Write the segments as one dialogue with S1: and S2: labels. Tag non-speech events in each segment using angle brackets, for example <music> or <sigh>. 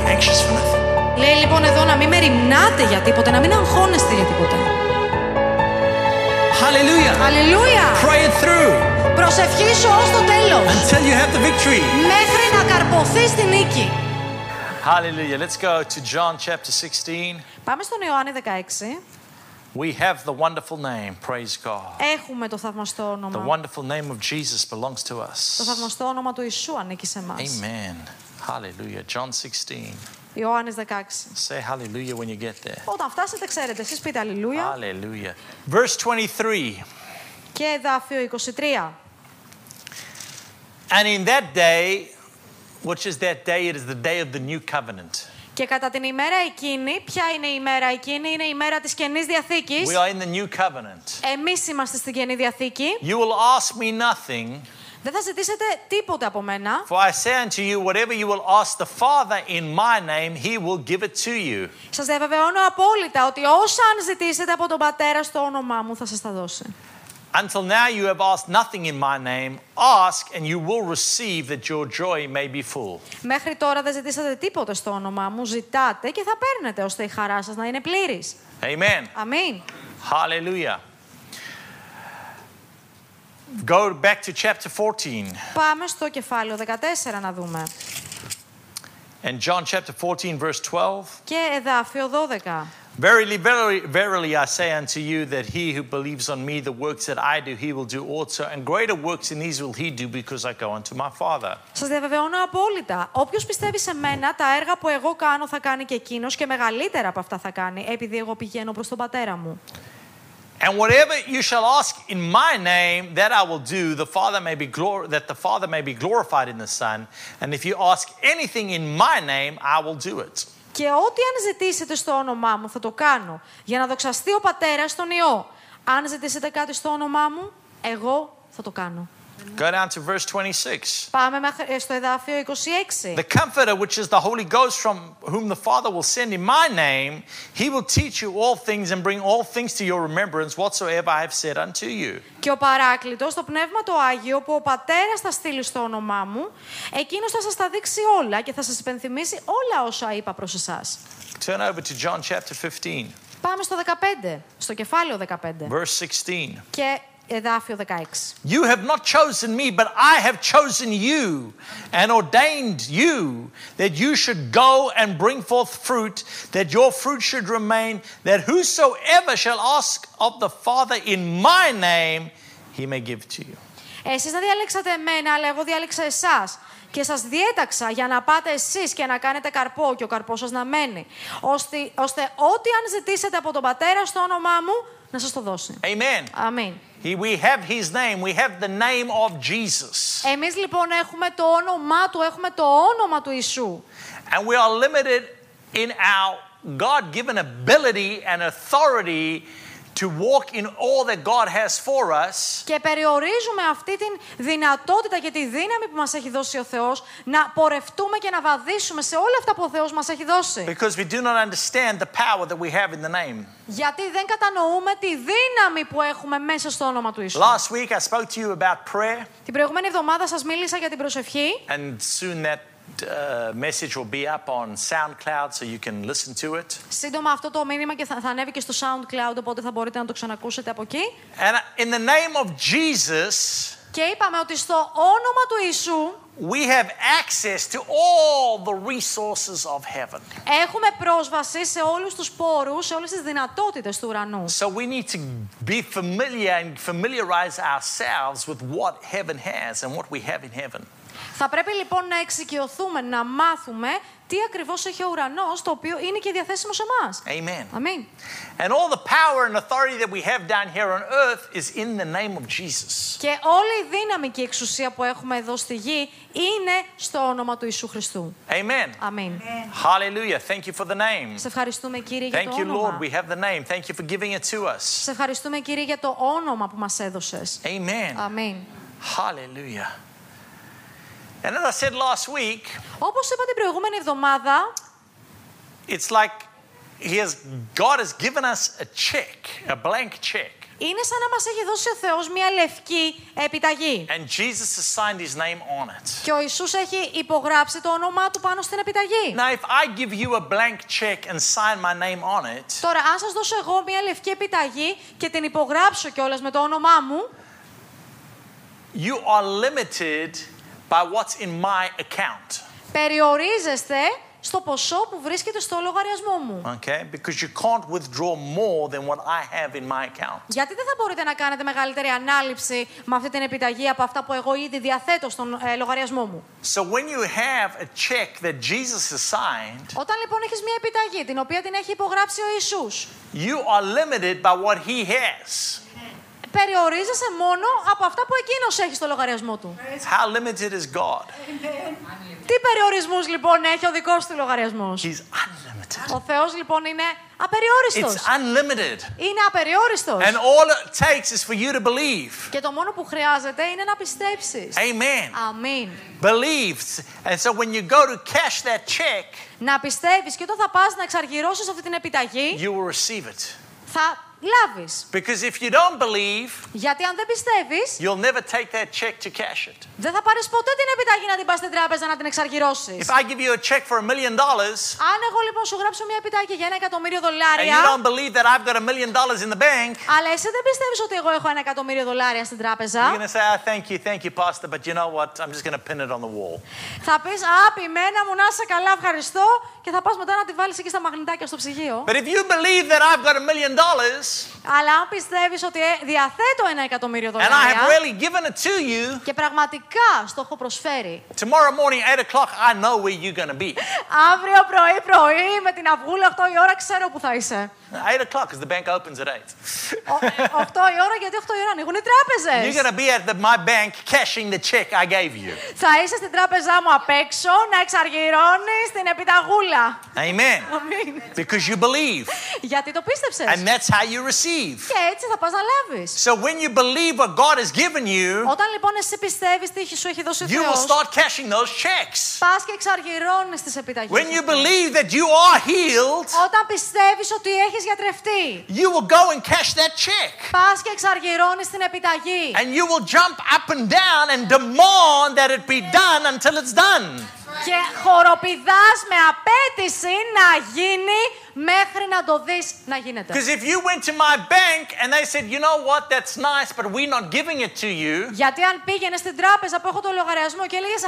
S1: be anxious for nothing.
S2: Λέει λοιπόν εδώ να μην μεριμνάτε για τίποτε, να μην αγχώνεστε για τίποτε.
S1: Hallelujah.
S2: Αλληλούια!
S1: Pray it through
S2: Προσευχήσου ως το τέλος,
S1: until you have the victory.
S2: μέχρι να καρποθείς τη νίκη.
S1: Hallelujah. Let's go to John chapter 16.
S2: Πάμε στον Ιωάννη 16.
S1: We have the wonderful name, praise God.
S2: Έχουμε το θαυμαστό
S1: The
S2: όνομα.
S1: wonderful name of Jesus belongs to
S2: Το
S1: us.
S2: θαυμαστό όνομα του Ιησού ανήκει σε εμάς.
S1: Amen. Hallelujah. John 16.
S2: Ιωάννης 16.
S1: Say hallelujah when you get there.
S2: Όταν φτάσετε, ξέρετε, εσείς πείτε αλληλούια.
S1: Hallelujah. Verse 23.
S2: Και εδάφιο 23.
S1: And in that day, which is that day? It is the day of the new covenant.
S2: Και κατά την ημέρα εκείνη, ποια είναι η ημέρα εκείνη, είναι η ημέρα της Καινής Διαθήκης.
S1: We are in the new covenant.
S2: Εμείς είμαστε στην Καινή Διαθήκη.
S1: You will ask me nothing,
S2: Δεν θα ζητήσετε τίποτε από μένα.
S1: for I say unto you, whatever you will ask the Father in my name, he will give it to you.
S2: Σας διαβεβαιώνω απόλυτα ότι όσα αν ζητήσετε από τον Πατέρα στο όνομά μου θα σας τα δώσει.
S1: Until now you have asked nothing in my name. Ask, and you will receive that your joy may be full.
S2: Μέχρι τώρα δεν ζητήσατε τίποτε στο όνομά μου, ζητάτε και θα παίρνετε ώστε η χαρά σας να είναι πλήρης.
S1: Amen.
S2: Αμήν.
S1: Hallelujah. Go back to chapter 14.
S2: Πάμε στο κεφάλαιο 14 να δούμε.
S1: And John chapter 14, verse 12.
S2: Και εδάφιο 12.
S1: Verily, verily, verily, I say unto you that he who believes on me, the works that I do, he will do also, and greater works than these will he do, because I go unto my Father.
S2: Σας διαβεβαιώνω απόλυτα. Όποιος πιστεύει σε μένα, τα έργα που εγώ κάνω θα κάνει και εκείνος και μεγαλύτερα από αυτά θα κάνει, επειδή εγώ πηγαίνω προς τον Πατέρα μου.
S1: And whatever you shall ask in my name, that I will do, the Father may be glor- that the Father may be glorified in the Son. And if you ask anything in my name, I will do it.
S2: Και ό,τι αν ζητήσετε στο όνομά μου θα το κάνω, για να δοξαστεί ο Πατέρας στον Υιό. Αν ζητήσετε κάτι στο όνομά μου, εγώ θα το κάνω.
S1: Go down to verse 26.
S2: Πάμε μέχρι- ε, στο εδάφιο 26.
S1: The Comforter, which is the Holy Ghost, from whom the Father will send in my name, he will teach you all things and bring all things to your remembrance whatsoever I have said unto you.
S2: Και ο Παράκλητος, το Πνεύμα το Άγιο, που ο Πατέρας θα στείλει στο όνομά μου, εκείνος θα σας τα δείξει όλα και θα σας υπενθυμίσει όλα όσα είπα προς εσάς.
S1: Turn over to John chapter 15,
S2: Πάμε στο 15, στο κεφάλαιο 15
S1: verse 16.
S2: και εδάφιο 16.
S1: You have not chosen me, but I have chosen you and ordained you that you should go and bring forth fruit, that your fruit should remain, that whosoever shall ask of the Father in my name, he may give to you.
S2: Εσείς δεν διάλεξατε εμένα, αλλά εγώ διάλεξα εσάς. Και σας διέταξα για να πάτε εσείς και να κάνετε καρπό και ο καρπός σας να μένει. Ώστε, ώστε ό,τι αν ζητήσετε από τον Πατέρα στο όνομά μου, να σας το δώσει.
S1: Amen.
S2: Αμήν.
S1: He, we have his name, we have the name of Jesus.
S2: Εμείς λοιπόν έχουμε το όνομά του, έχουμε το όνομα του Ιησού.
S1: And we are limited in our God given ability and authority to walk in all that God has for us.
S2: Και περιορίζουμε αυτή την δυνατότητα και τη δύναμη που μας έχει δώσει ο Θεός να πορευτούμε και να βαδίσουμε σε όλα αυτά που ο Θεός μας έχει δώσει.
S1: Because we do not understand the power that we have in the name.
S2: Γιατί δεν κατανοούμε τη δύναμη που έχουμε μέσα στο όνομα του Ιησού.
S1: Last week I spoke to you about prayer,
S2: Την προηγούμενη εβδομάδα σας μίλησα για την προσευχή
S1: and soon that uh, message will be up on SoundCloud so you can listen to it.
S2: Σύντομα αυτό το μήνυμα και θα, θα ανέβει και στο SoundCloud, οπότε θα μπορείτε να το ξανακούσετε από εκεί.
S1: And in the name of Jesus,
S2: Και είπαμε ότι στο όνομα του Ιησού
S1: we have access to all the resources of heaven.
S2: έχουμε πρόσβαση σε όλους τους πόρους, σε όλες τις δυνατότητες του ουρανού.
S1: So we need to be familiar and familiarize ourselves with what heaven has and what we have in heaven.
S2: Θα πρέπει λοιπόν να εξοικειωθούμε, να μάθουμε τι ακριβώς έχει ο ουρανός, το οποίο είναι και διαθέσιμο σε εμάς.
S1: Amen.
S2: Αμήν.
S1: And all the power and authority that we have down here on earth is in the name of Jesus.
S2: Και όλη η δύναμη και η εξουσία που έχουμε εδώ στη γη είναι στο όνομα του Ιησού Χριστού.
S1: Amen.
S2: Αμήν.
S1: Hallelujah. Thank you for the name.
S2: Σε ευχαριστούμε Κύριε για
S1: Thank
S2: το
S1: you,
S2: όνομα.
S1: Lord. We have the name. Thank you for giving it to us.
S2: Σε ευχαριστούμε Κύριε για το όνομα που μας έδωσες.
S1: Amen.
S2: Αμήν.
S1: Hallelujah. And as I said last week,
S2: Όπως είπα την προηγούμενη εβδομάδα,
S1: it's like he has, God has given us a check, a blank check.
S2: είναι σαν να μας έχει δώσει ο Θεός μια λευκή επιταγή.
S1: And Jesus has signed his name on it.
S2: Και ο Ιησούς έχει υπογράψει το όνομά του πάνω στην επιταγή.
S1: Now, if I give you a blank check and sign my name on it,
S2: Τώρα, αν σας δώσω εγώ μια λευκή επιταγή και την υπογράψω κιόλας με το όνομά μου,
S1: you are limited by what's in my account.
S2: περιορίζεστε στο ποσό που βρίσκεται στο λογαριασμό μου.
S1: Okay? Because you can't withdraw more than what I have in my account.
S2: Γιατί δεν θα μπορείτε να κάνετε μεγαλύτερη ανάληψη με αυτή την επιταγή από αυτά που εγώ ήδη διαθέτω στον ε, λογαριασμό μου.
S1: So when you have a check that Jesus has signed,
S2: Όταν λοιπόν έχεις μια επιταγή την οποία την έχει υπογράψει ο Ιησούς,
S1: you are limited by what he has.
S2: Περιορίζεσαι μόνο από αυτά που εκείνος έχει στο λογαριασμό του.
S1: How limited is God?
S2: Τι περιορισμούς λοιπόν έχει ο δικός του λογαριασμός;
S1: He's unlimited.
S2: Ο Θεός λοιπόν είναι απεριόριστος.
S1: It's unlimited.
S2: Είναι απεριόριστος.
S1: And all it takes is for you to believe.
S2: Και το μόνο που χρειάζεται είναι να πιστέψεις.
S1: Amen.
S2: Αμήν.
S1: Believe. And so when you go to cash that check,
S2: Να πιστεύεις και όταν θα πας να εξαργυρώσεις αυτή την επιταγή,
S1: you will receive it.
S2: θα λάβεις.
S1: Because if you don't believe,
S2: Γιατί αν δεν πιστεύεις,
S1: you'll never take that check to cash it.
S2: δεν θα πάρεις ποτέ την επιταγή να την πας στην τράπεζα να την εξαργυρώσεις.
S1: If I give you a check for a million dollars
S2: Αν εγώ λοιπόν σου γράψω μια επιταγή για ένα εκατομμύριο
S1: and you
S2: δολάρια,
S1: don't believe that I've got a million dollars in the bank,
S2: αλλά εσύ δεν πιστεύεις ότι εγώ έχω ένα εκατομμύριο δολάρια στην τράπεζα,
S1: you're going to say, oh, thank you, thank you, Pastor, but you know what? I'm just going to pin it on the wall.
S2: θα πεις «Α, πειμένα μου, να είσαι καλά, ευχαριστώ» και θα πας μετά να τη βάλεις εκεί στα μαγνητάκια στο ψυγείο.
S1: But if you believe that I've got a million dollars Yes.
S2: Αλλά αν πιστεύεις ότι ε, διαθέτω ένα εκατομμύριο
S1: and I have
S2: δολάρια
S1: really given it to you,
S2: και πραγματικά στο έχω προσφέρει,
S1: tomorrow morning, 8 o'clock, I know where you're going to be.
S2: αύριο πρωί-πρωί με την αυγούλα 8 η ώρα ξέρω που θα είσαι.
S1: 8 o'clock because the bank opens at 8.
S2: Ο- 8 η ώρα γιατί 8 η ώρα ανοίγουν οι
S1: You're
S2: τράπεζες.
S1: going to be at the, my bank cashing the check I gave you.
S2: Θα είσαι στην τράπεζά μου απ' έξω να εξαργυρώνεις την επιταγούλα.
S1: Amen.
S2: Αμήν.
S1: Because you believe.
S2: Γιατί το πίστεψες.
S1: And that's how you receive.
S2: Και έτσι θα πας να λάβεις.
S1: So when you believe what God has given you,
S2: Όταν λοιπόν εσύ πιστεύεις τι σου έχει δώσει ο
S1: you will
S2: Θεός,
S1: start cashing those checks.
S2: πας και εξαργυρώνεις τις επιταγές.
S1: When you
S2: αυτές.
S1: believe that you are healed,
S2: Όταν πιστεύεις ότι έχεις γιατρευτεί,
S1: you will go and cash that check.
S2: πας και εξαργυρώνεις την επιταγή.
S1: And you will jump up and down and demand that it be done until it's done.
S2: Και χοροπηδάς με απέτηση να γίνει μέχρι να το δεις να γίνεται.
S1: Because if you went to my bank and they said, you know what, that's nice, but we're not giving it to you,
S2: Γιατί αν πήγαινε στην τράπεζα που έχω το λογαριασμό και έλεγες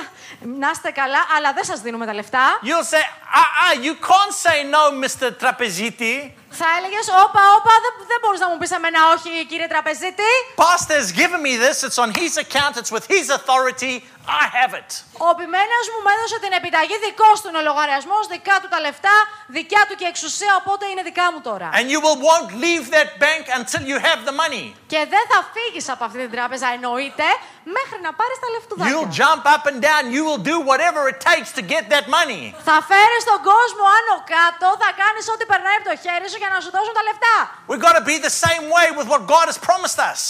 S2: Να είστε καλά, αλλά δεν σας δίνουμε τα λεφτά,
S1: you'll say, ah, ah, you can't say no, Mr. Trapeziti.
S2: θα έλεγες Όπα, όπα, δεν, δεν μπορείς να μου πεις εμένα όχι, κύριε Τραπεζίτη.
S1: Pastor has given me this, it's on his account, it's with his authority, I have it.
S2: Ο επιμένιο μου με έδωσε την επιταγή, δικό του είναι ο λογαριασμός, δικά του τα λεφτά, δικιά του και εξουσία, οπότε είναι δικά μου τώρα.
S1: And you will won't leave that bank until you have the money.
S2: Και δεν θα φύγεις από αυτή την τράπεζα, εννοείται, μέχρι να πάρεις τα λεφτούδια.
S1: You'll jump up and down, you will do whatever it takes to get that money.
S2: Θα φέρεις τον κόσμο άνω κάτω, θα κάνεις ό,τι περνάει από το χέρι σου για να σου δώσουν τα λεφτά.
S1: We've got to be the same way with what God has promised us.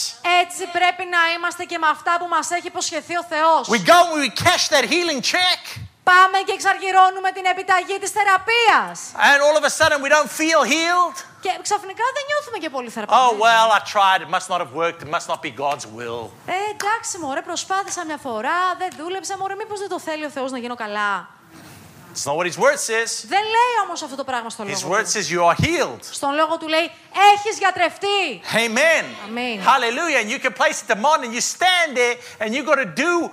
S2: Έτσι πρέπει να είμαστε και με αυτά που μας έχει υποσχεθεί ο Θεός.
S1: We go and we cash that healing check,
S2: Πάμε και εξαργυρώνουμε την επιταγή της θεραπείας.
S1: and all of a sudden we don't feel healed.
S2: Και ξαφνικά δεν νιώθουμε και πολύ
S1: Oh,
S2: θεραπευμένοι.
S1: well, I tried, it must not have worked, it must not be God's will.
S2: Ε, εντάξει μωρέ, προσπάθησα μια φορά, δεν δούλεψε, μωρέ, μήπως δεν το θέλει ο Θεός να γίνω καλά;
S1: It's not what His word says.
S2: Δεν λέει όμως αυτό το πράγμα στον
S1: His
S2: λόγο
S1: word
S2: του.
S1: says you are healed.
S2: Στον λόγο του λέει, έχεις γιατρευτεί.
S1: Amen.
S2: Amen.
S1: Hallelujah. And you can place a demand and you stand there and you got to do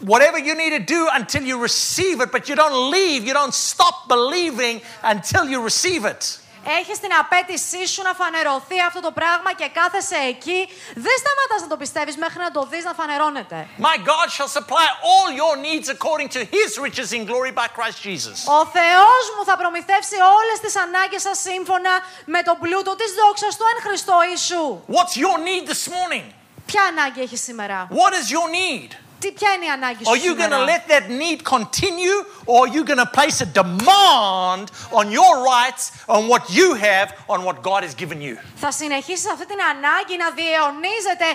S1: whatever you need to do until you receive it, but you don't leave, you don't stop believing until you receive it.
S2: Έχεις την απέτησή σου να φανερωθεί αυτό το πράγμα και κάθεσαι εκεί. Δεν σταματάς να το πιστεύεις μέχρι να το δεις να φανερώνεται.
S1: My God shall supply all your needs according to his riches in glory by Christ Jesus.
S2: Ο Θεός μου θα προμηθεύσει όλες τις ανάγκες σας σύμφωνα με τον πλούτο της δόξας του εν Χριστώ Ιησού.
S1: What's your need this morning?
S2: Ποια ανάγκη έχεις σήμερα;
S1: What is your need?
S2: Τι, ποια είναι η ανάγκη σου
S1: Are you going to
S2: σήμερα;
S1: let that need continue or are you going to place a demand on your rights, on what you have, on what God has given you?
S2: Θα συνεχίσεις αυτή την ανάγκη να διαιωνίζεται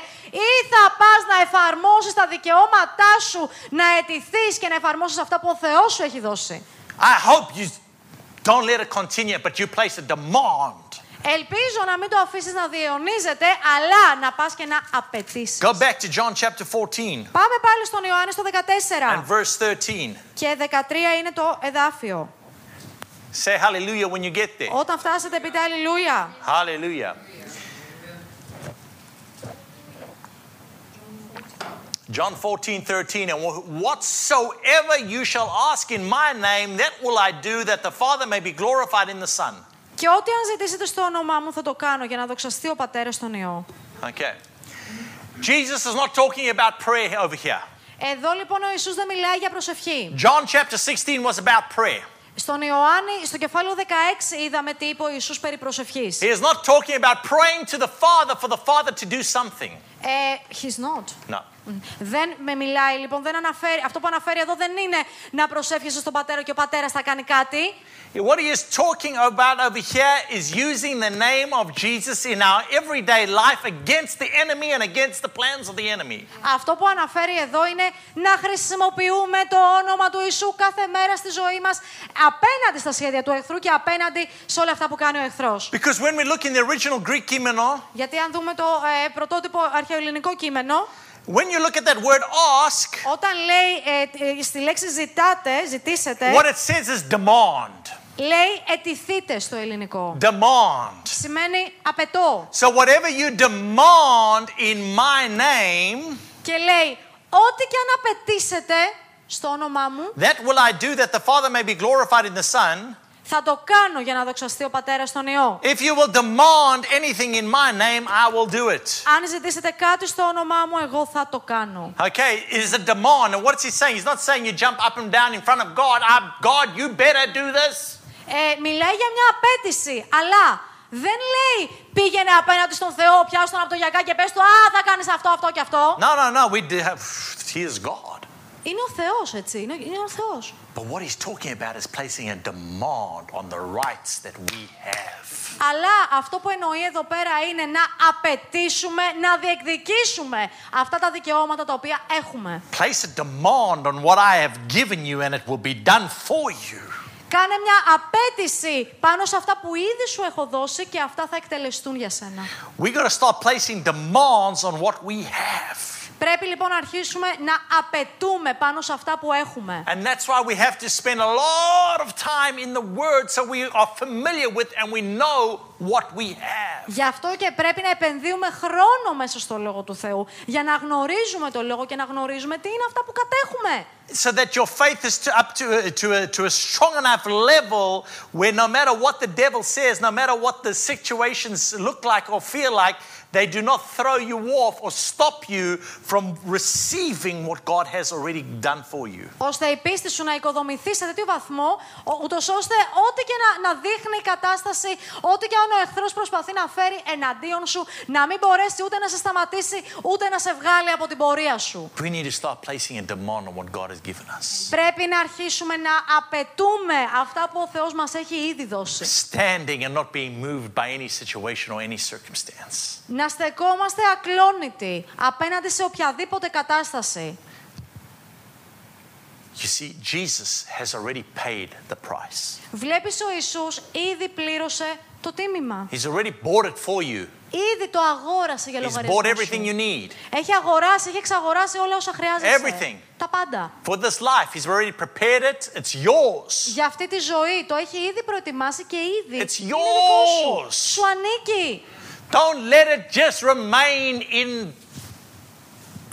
S2: ή θα πας να εφαρμόσεις τα δικαιώματά σου, να αιτηθείς και να εφαρμόσεις αυτά που ο Θεός σου έχει δώσει;
S1: I hope you don't let it continue, but you place a demand.
S2: Ελπίζω να μην το αφήσει να διαιωνίζεται, αλλά να πα και να απαιτήσει.
S1: Go back to John chapter 14
S2: Πάμε πάλι στον Ιωάννη στο
S1: and
S2: 14.
S1: verse 13.
S2: Και 13 είναι το εδάφιο.
S1: Say hallelujah when you get there.
S2: Όταν φτάσετε, πείτε Αλληλούια.
S1: Hallelujah. John 14, 13, and whatsoever you shall ask in my name, that will I do, that the Father may be glorified in the Son.
S2: Και ό,τι αν ζητήσετε στο όνομά μου θα το κάνω για να δοξαστεί ο Πατέρας στον Υιό.
S1: Okay. Jesus is not talking about prayer over here.
S2: Εδώ λοιπόν ο Ιησούς δεν μιλάει για προσευχή.
S1: John chapter 16 was about prayer.
S2: Στον Ιωάννη, στο κεφάλαιο 16 είδαμε τι είπε ο Ιησούς περί προσευχής.
S1: He is not talking about praying to the Father for the Father to do something.
S2: Ε, he's not.
S1: No.
S2: Δεν με μιλάει λοιπόν, δεν αναφέρει, αυτό που αναφέρει εδώ δεν είναι να προσεύχεσαι στον πατέρα και ο πατέρας θα κάνει κάτι.
S1: What he is talking about over here is using the name of Jesus in our everyday life against the enemy and against the plans of the enemy.
S2: Αυτό που αναφέρει εδώ είναι να χρησιμοποιούμε το όνομα του Ιησού κάθε μέρα στη ζωή μας απέναντι στα σχέδια του εχθρού και απέναντι σε όλα αυτά που κάνει ο εχθρός.
S1: Because when we look in the original Greek kimono,
S2: Γιατί αν δούμε το ε, πρωτότυπο αρχαιοελληνικό κείμενο,
S1: when you look at that word ask,
S2: όταν λέει ε, ε, στη λέξη ζητάτε, ζητήσετε,
S1: what it says is demand.
S2: λέει ετηθείτε στο ελληνικό.
S1: Demand.
S2: Σημαίνει απαιτώ.
S1: So whatever you demand in my name,
S2: Και λέει, ό,τι και αν απαιτήσετε στο όνομά μου,
S1: that will I do that the Father may be glorified in the Son.
S2: Θα το κάνω για να δοξαστεί ο Πατέρας στον Υιό.
S1: If you will demand anything in my name, I will do it.
S2: Αν ζητήσετε κάτι στο όνομά μου, εγώ θα το κάνω.
S1: Okay, it is a demand. And what's he saying? He's not saying you jump up and down in front of God. Ah, God, you better do this.
S2: Ε, μιλάει για μια απέτηση, αλλά δεν λέει πήγαινε απέναντι στον Θεό, πιάσ' τον από το γιακά και πες του «Α, θα κάνεις αυτό, αυτό και αυτό».
S1: No, no, no. We do have. He is God.
S2: Είναι ο Θεός, έτσι, είναι, είναι ο Θεός.
S1: But what he's talking about is placing a demand on the rights that we have.
S2: Αλλά αυτό που εννοεί εδώ πέρα είναι να απαιτήσουμε, να διεκδικήσουμε αυτά τα δικαιώματα τα οποία έχουμε.
S1: Place a demand on what I have given you, and it will be done for you.
S2: Κάνε μια απέτηση πάνω σε αυτά που ήδη σου έχω δώσει και αυτά θα εκτελεστούν για σένα.
S1: We got to start placing demands on what we have.
S2: Πρέπει λοιπόν να αρχίσουμε να απαιτούμε πάνω σε αυτά που έχουμε.
S1: And that's why we have to spend a lot of time in the Word so we are familiar with and we know what we have.
S2: Γι' αυτό και πρέπει να επενδύουμε χρόνο μέσα στο Λόγο του Θεού για να γνωρίζουμε το Λόγο και να γνωρίζουμε τι είναι αυτά που κατέχουμε.
S1: So that your faith is to, up to a, to, a, to a strong enough level where no matter what the devil says, no matter what the situations look like or feel like, they do not throw you off or stop you from receiving what God has already done for you.
S2: ώστε η πίστη σου να οικοδομηθεί σε τέτοιο βαθμό, ούτως ώστε ό,τι και να, να δείχνει η κατάσταση, ό,τι και αν ο εχθρός προσπαθεί να φέρει εναντίον σου, να μην μπορέσει ούτε να σε σταματήσει, ούτε να σε βγάλει από την πορεία σου.
S1: We need to start placing a demand on what God has given us.
S2: Πρέπει να αρχίσουμε να απαιτούμε αυτά που ο Θεός μας έχει ήδη δώσει.
S1: Standing and not being moved by any situation or any circumstance.
S2: Να στεκόμαστε ακλόνητοι απέναντι σε οποιαδήποτε κατάσταση.
S1: You see, Jesus has already paid the price.
S2: Βλέπεις ο Ιησούς ήδη πλήρωσε το τίμημα.
S1: He's already bought it for you.
S2: Ήδη το αγόρασε για
S1: He's
S2: λογαριασμό
S1: bought everything you
S2: σου.
S1: need.
S2: Έχει αγοράσει, έχει εξαγοράσει όλα όσα χρειάζεσαι.
S1: Everything.
S2: Τα πάντα.
S1: For this life, He's already prepared it. It's yours.
S2: Για αυτή τη ζωή το έχει ήδη προετοιμάσει και ήδη.
S1: It's
S2: είναι δικό
S1: yours.
S2: σου. Σου ανήκει.
S1: Don't let it just remain in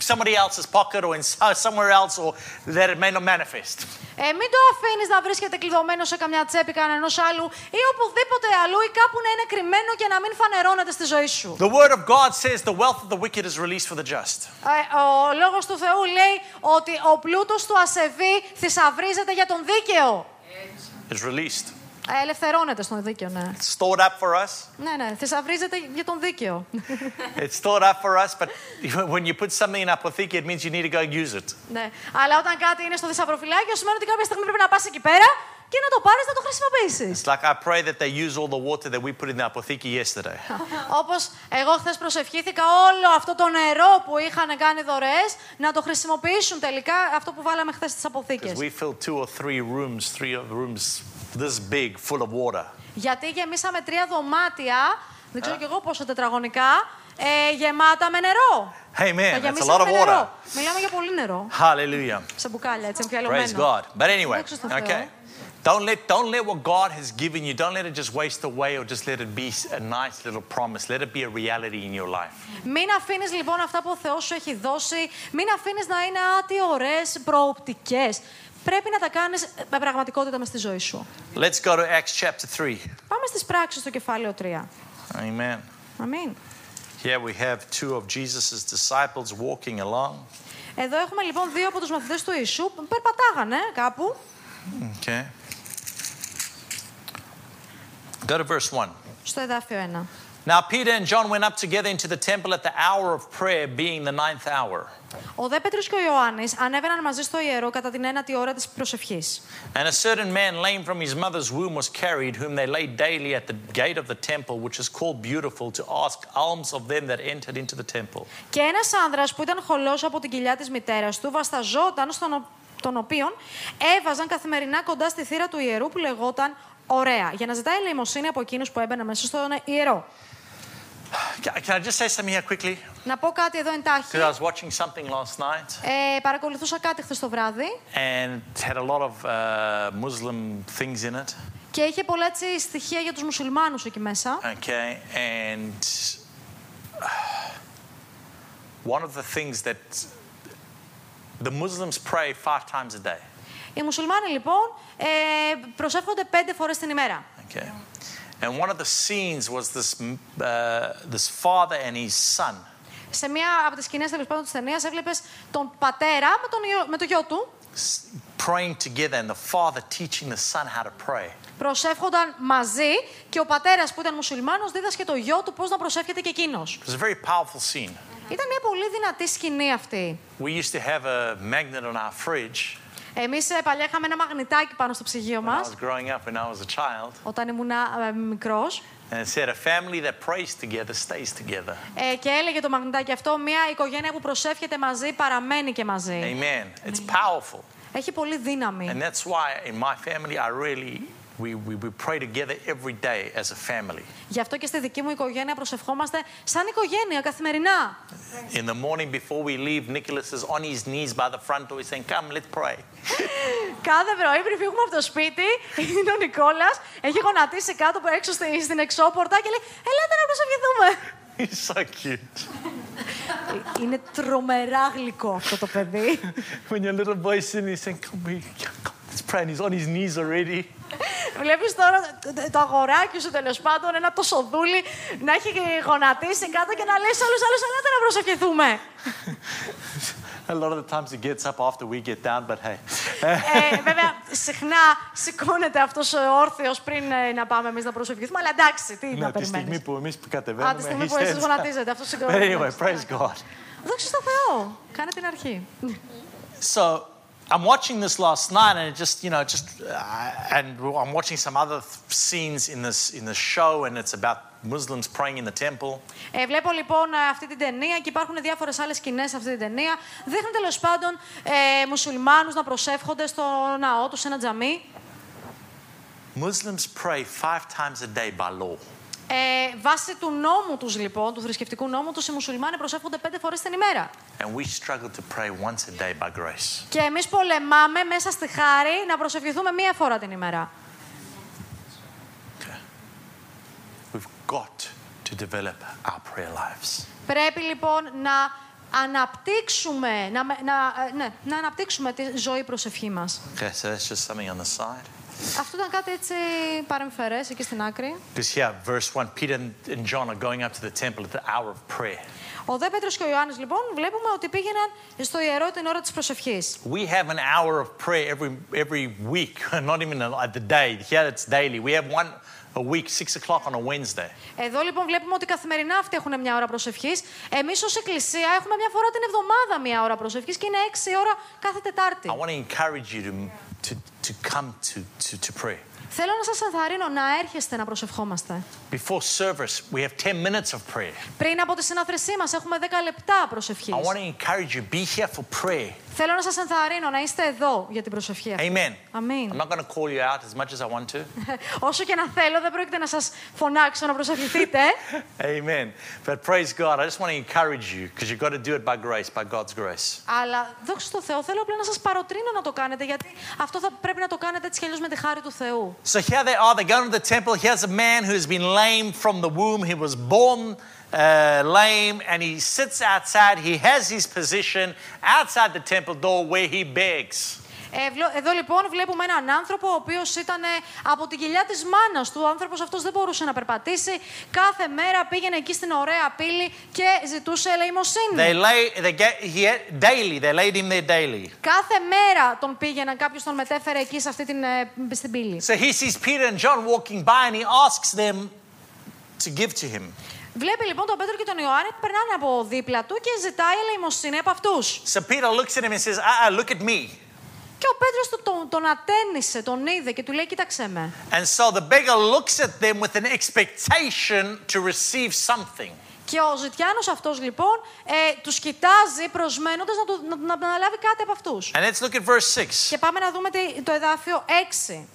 S1: somebody else's pocket or in so- somewhere else or that it may not manifest.
S2: Ε, μην το αφήνεις να βρίσκεται κλειδωμένο σε καμιά τσέπη κανενός άλλου ή οπουδήποτε αλλού ή κάπου να είναι κρυμμένο και να μην φανερώνεται στη ζωή σου.
S1: The Word of God says the wealth of the wicked is released for the just.
S2: Ε, ο λόγος του Θεού λέει ότι ο πλούτος του ασεβή θησαυρίζεται για τον δίκαιο.
S1: It's released.
S2: Ε, ελευθερώνεται στον δίκαιο, ναι.
S1: It's stored up for us.
S2: Ναι, ναι, θησαυρίζεται για τον δίκαιο.
S1: It's stored up for us, but when you put something in apotheke, it means you need to go use it.
S2: ναι. Αλλά όταν κάτι είναι στο θησαυροφυλάκιο, σημαίνει ότι κάποια στιγμή πρέπει να πας εκεί πέρα και να το πάρεις να το χρησιμοποιήσεις.
S1: It's like I pray that they use all the water that we put in the apotheke yesterday.
S2: Όπως εγώ χθες προσευχήθηκα όλο αυτό το νερό που είχαν κάνει δωρεές να το χρησιμοποιήσουν τελικά αυτό που βάλαμε χθες στις αποθήκες.
S1: Because we filled two or three rooms, three of rooms this big, full of water.
S2: Γιατί γεμίσαμε τρία δωμάτια, δεν ξέρω κι εγώ πόσο τετραγωνικά, ε, γεμάτα με νερό. Τα
S1: Amen. That's a
S2: γεμίσαμε
S1: lot of
S2: με νερό.
S1: water.
S2: Μιλάμε για πολύ νερό.
S1: Hallelujah.
S2: Σε μπουκάλια, έτσι,
S1: Praise
S2: εμφιαλωμένο.
S1: God. But anyway,
S2: Δόξα τω Θεώ.
S1: okay. Don't let, don't let what God has given you, don't let it just waste away or just let it be a nice little promise. Let it be a reality in your life.
S2: Μην αφήνεις λοιπόν αυτά που ο Θεός σου έχει δώσει, μην αφήνεις να είναι άτι ωραίε προοπτικές. Πρέπει να τα κάνεις με πραγματικότητα μες στη ζωή σου.
S1: Let's go to Acts chapter 3.
S2: Πάμε στις πράξεις στο κεφάλαιο 3.
S1: Amen.
S2: Αμήν.
S1: Here we have two of Jesus' disciples walking along.
S2: Εδώ έχουμε λοιπόν δύο από τους μαθητές του Ιησού που περπατάγανε κάπου.
S1: Okay. Go to verse 1.
S2: Στο εδάφιο 1.
S1: Now Peter and John went up together into the temple at the hour of prayer, being the ninth hour.
S2: Ο δε Πέτρος και ο Ιωάννης ανέβαιναν μαζί στο ιερό κατά την ένατη ώρα της προσευχής.
S1: And a certain man, lame from his mother's womb, was carried, whom they laid daily at the gate of the temple, which is called Beautiful, to ask alms of them that entered into the temple.
S2: Και ένας άνδρας που ήταν χολός από την κοιλιά της μητέρας του βασταζόταν στον ο- τον οποίον έβαζαν καθημερινά κοντά στη θύρα του ιερού που λεγόταν Ωραία, για να ζητάει ελεημοσύνη από εκείνους που έμπαιναν μέσα στον ιερό.
S1: Can can I just say something here quickly?
S2: Να πω κάτι εδώ εντάχει.
S1: Because I was watching something last night
S2: Ε, παρακολουθούσα κάτι χθε το βράδυ
S1: and it had a lot of uh, Muslim things in it.
S2: και είχε πολλά έτσι, στοιχεία για τους μουσουλμάνους εκεί μέσα.
S1: Okay, and one of the things that the Muslims pray five times a day.
S2: Οι μουσουλμάνοι λοιπόν ε, προσεύχονται πέντε φορές την ημέρα.
S1: Okay, and one of the scenes was this uh, this father and his son.
S2: Σε μία από τις σκηνές τέλο πάντων της ταινίας έβλεπες τον πατέρα με, τον, γιο- με το γιο του
S1: s- Praying together, and the father teaching the son how to pray.
S2: προσεύχονταν μαζί και ο πατέρας που ήταν μουσουλμάνος δίδασκε το γιο του πώς να προσεύχεται και εκείνος.
S1: It was a very powerful scene.
S2: Ήταν μια πολύ δυνατή σκηνή αυτή.
S1: We used to have a magnet on our fridge
S2: Εμείς ε, παλιά είχαμε ένα μαγνητάκι πάνω στο ψυγείο
S1: when I
S2: μας,
S1: was growing up, when I was a child,
S2: όταν ήμουν ε, μικρός.
S1: and it said, "A family that prays together stays together."
S2: Ε, και έλεγε το μαγνητάκι αυτό, μια οικογένεια που προσεύχεται μαζί παραμένει και μαζί.
S1: Amen. It's powerful.
S2: Έχει πολύ δύναμη.
S1: And that's why in my family, I really, we, we, we pray together every day as a family.
S2: Γι' αυτό και στη δική μου οικογένεια προσευχόμαστε σαν οικογένεια καθημερινά.
S1: In the morning before we leave, Nicholas is on his knees by the front door. He's saying, Come, let's pray. <laughs>
S2: Κάθε πρωί πριν φύγουμε από το σπίτι, είναι ο Νικόλας, έχει γονατίσει κάτω έξω στη- στην εξώπορτα και λέει: Ελάτε να προσευχηθούμε. <laughs>
S1: He's so cute.
S2: είναι τρομερά γλυκό αυτό το παιδί. <laughs>
S1: when your little boy's sitting, he's saying, Come, we, come, let's pray. And he's on his knees already.
S2: Βλέπεις τώρα το- το αγοράκι σου τέλος πάντων, ένα τόσο δούλι, να έχει γονατίσει κάτω και να λέει σε όλους άλλου: Ελάτε να προσευχηθούμε. <laughs>
S1: A lot of the times he gets up after we get down, but hey.
S2: ε, βέβαια, συχνά σηκώνεται αυτός όρθιος πριν ε, να πάμε εμείς να προσευχηθούμε. Αλλά εντάξει, τι να
S1: Ναι, τη στιγμή
S2: περιμένεις.
S1: που εμείς που
S2: Α, τη
S1: κατεβαίνουμε,
S2: στιγμή
S1: he
S2: που εσείς
S1: stands up.
S2: γονατίζετε, αυτός
S1: But
S2: σηκώνεται.
S1: anyway, praise God.
S2: Δόξα τω Θεώ. Κάνε την αρχή.
S1: So I'm watching this last night, and it just, you know, just, uh, and I'm watching some other th- scenes in this in the show, and it's about Muslims praying in the temple.
S2: Ε, βλέπω λοιπόν ε, αυτή την ταινία και υπάρχουν διάφορε άλλε σκηνέ σε αυτή την ταινία. Δείχνει τέλο πάντων ε, μουσουλμάνους να προσεύχονται στο ναό του σε ένα τζαμί.
S1: Muslims pray five times a day by law.
S2: Ε, βάσει του νόμου τους λοιπόν, του θρησκευτικού νόμου τους, οι μουσουλμάνοι προσεύχονται πέντε φορές την ημέρα.
S1: And we struggle to pray once a day by grace.
S2: Και εμείς πολεμάμε μέσα στη χάρη να προσευχηθούμε μία φορά την ημέρα.
S1: Okay. We've got to develop our prayer lives.
S2: Πρέπει λοιπόν να αναπτύξουμε, να, με- να, ε, ναι, να αναπτύξουμε τη ζωή προσευχή μας.
S1: Okay, so that's just something on the side.
S2: Αυτό ήταν κάτι έτσι παρεμφερές εκεί στην άκρη.
S1: Because here, verse 1, Peter and John are going up to the temple at the hour of prayer.
S2: Ο Δε Πέτρος και ο Ιωάννης λοιπόν βλέπουμε ότι πήγαιναν στο ιερό την ώρα της προσευχής.
S1: We have an hour of prayer every, every week, <laughs> not even at the day. Here it's daily. We have one a week, 6 o'clock on a Wednesday.
S2: Εδώ λοιπόν βλέπουμε ότι καθημερινά αυτοί έχουν μια ώρα προσευχής. Εμείς ως Εκκλησία έχουμε μια φορά την εβδομάδα μια ώρα προσευχής και είναι έξι ώρα κάθε Τετάρτη.
S1: I want to encourage you to, to, to come to, to, to pray.
S2: Θέλω να σας ενθαρρύνω να έρχεστε να προσευχόμαστε.
S1: Before service, we have 10 minutes of prayer.
S2: Πριν από τη συνάθρησή μας έχουμε 10 λεπτά προσευχής.
S1: I want to encourage you, be here for prayer.
S2: Θέλω να σας ενθαρρύνω να είστε εδώ για την προσευχή αυτή.
S1: Amen.
S2: Αμήν.
S1: I'm not going to call you out as much as I want to. <laughs>
S2: Όσο και να θέλω, δεν πρόκειται να σας φωνάξω να προσευχηθείτε. <laughs>
S1: Amen. But praise God. I just want to encourage you because you've got to do it by grace, by God's grace.
S2: Αλλά δόξα τω Θεώ, θέλω απλά να σας παροτρύνω να το κάνετε, γιατί αυτό θα πρέπει να το κάνετε έτσι κι αλλιώς με τη χάρη του Θεού.
S1: So here they are. They go into the temple. Here's a man who's been lame from the womb. He was born uh, lame and he sits outside. He has his position outside the temple door where he begs.
S2: Ε, βλο- Εδώ λοιπόν βλέπουμε έναν άνθρωπο ο οποίος ήταν ε, από την κοιλιά της μάνας του. Ο άνθρωπος αυτός δεν μπορούσε να περπατήσει. Κάθε μέρα πήγαινε εκεί στην ωραία πύλη και ζητούσε ελεημοσύνη.
S1: They lay, they get, he had, daily, they laid him there daily.
S2: Κάθε μέρα τον πήγαιναν, κάποιος τον μετέφερε εκεί σε αυτή την, ε, στην πύλη.
S1: So he sees Peter and John walking by and he asks them to give to him.
S2: Βλέπει λοιπόν τον Πέτρο και τον Ιωάννη που περνάνε από δίπλα του και ζητάει ελεημοσύνη από αυτούς.
S1: So Peter looks at him and says, uh, uh, look at me.
S2: Και ο Πέτρος τον, τον, τον ατένισε, τον είδε και του λέει: Κοίταξε με.
S1: And so the beggar looks at them with an expectation to receive something.
S2: Και ο Ζητιάνος αυτός λοιπόν ε, τους κοιτάζει προσμένοντας να, του, να, να αναλάβει κάτι από αυτούς.
S1: And let's look at verse 6.
S2: Και πάμε να δούμε τι- το εδάφιο 6.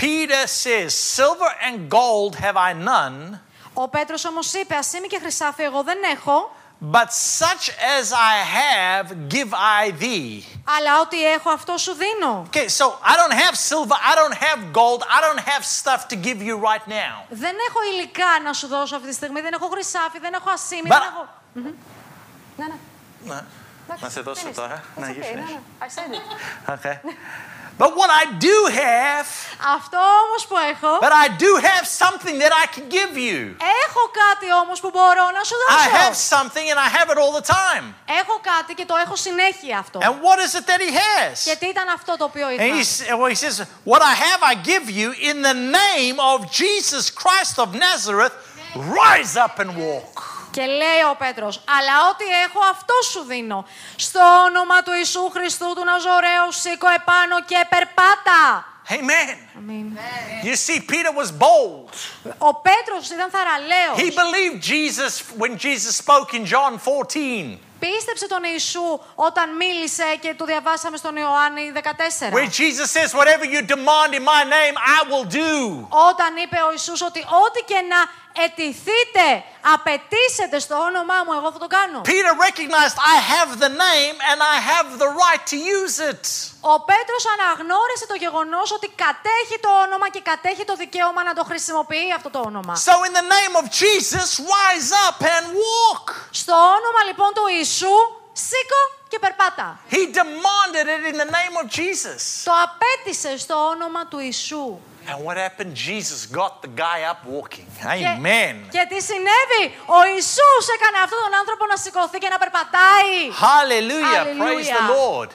S1: Peter says, Silver and gold have I none,
S2: Ο Πέτρος όμως είπε, ασήμι και χρυσάφι εγώ δεν έχω,
S1: but such as I have give I thee.
S2: αλλά ό,τι έχω αυτό σου δίνω.
S1: Okay, so I don't have silver, I don't have gold, I don't have stuff to give you right now.
S2: Δεν έχω υλικά να σου δώσω αυτή τη στιγμή, δεν έχω χρυσάφι, δεν έχω ασήμι,
S1: But-
S2: δεν έχω... Μμμ. Ναι, ναι.
S1: No. Να σε δώσω
S2: Finish.
S1: τώρα.
S2: It's
S1: No, you
S2: okay,
S1: finish.
S2: no, no. I said it. <laughs>
S1: Okay. But what I do have,
S2: Αυτό όμως που έχω,
S1: but I do have something that I can give you.
S2: έχω κάτι όμως που μπορώ να σου
S1: I have
S2: δώσω.
S1: something and I have it all the time.
S2: Έχω κάτι και το έχω συνέχεια αυτό.
S1: And what is it that he has?
S2: Και τι ήταν αυτό το οποίο
S1: And
S2: είχα.
S1: he, s- well, he says, What I have, I give you in the name of Jesus Christ of Nazareth. Rise up and walk.
S2: Και λέει ο Πέτρος, αλλά ό,τι έχω αυτό σου δίνω. Στο όνομα του Ιησού Χριστού του Ναζωρέου σήκω επάνω και περπάτα.
S1: Amen.
S2: Αμήν.
S1: You see, Peter was bold.
S2: Ο Πέτρος ήταν
S1: He
S2: θαραλέος.
S1: believed Jesus when Jesus spoke in John 14,
S2: Πίστεψε τον Ιησού όταν μίλησε και του διαβάσαμε στον Ιωάννη 14.
S1: where Jesus says, Whatever you demand in my name, I will do.
S2: Όταν είπε ο Ιησούς ότι ό,τι και να αιτηθείτε, απαιτήσετε στο όνομά μου, εγώ θα το κάνω.
S1: Peter recognized, I have the name and I have the right to use it.
S2: Ο Πέτρος αναγνώρισε το γεγονός ότι κατέχει το όνομα και κατέχει το δικαίωμα να το χρησιμοποιεί αυτό το όνομα.
S1: So, in the name of Jesus, rise up and walk.
S2: Στο όνομα λοιπόν του Ιησού, σήκω και περπάτα.
S1: He demanded it in the name of Jesus.
S2: Το απέτησε στο όνομα του Ιησού.
S1: And what happened? Jesus got the guy up walking.
S2: Και,
S1: Amen.
S2: και τι συνέβη, ο Ιησούς έκανε αυτόν τον άνθρωπο να σηκωθεί και να περπατάει.
S1: Hallelujah. Praise the
S2: Hallelujah.
S1: Lord.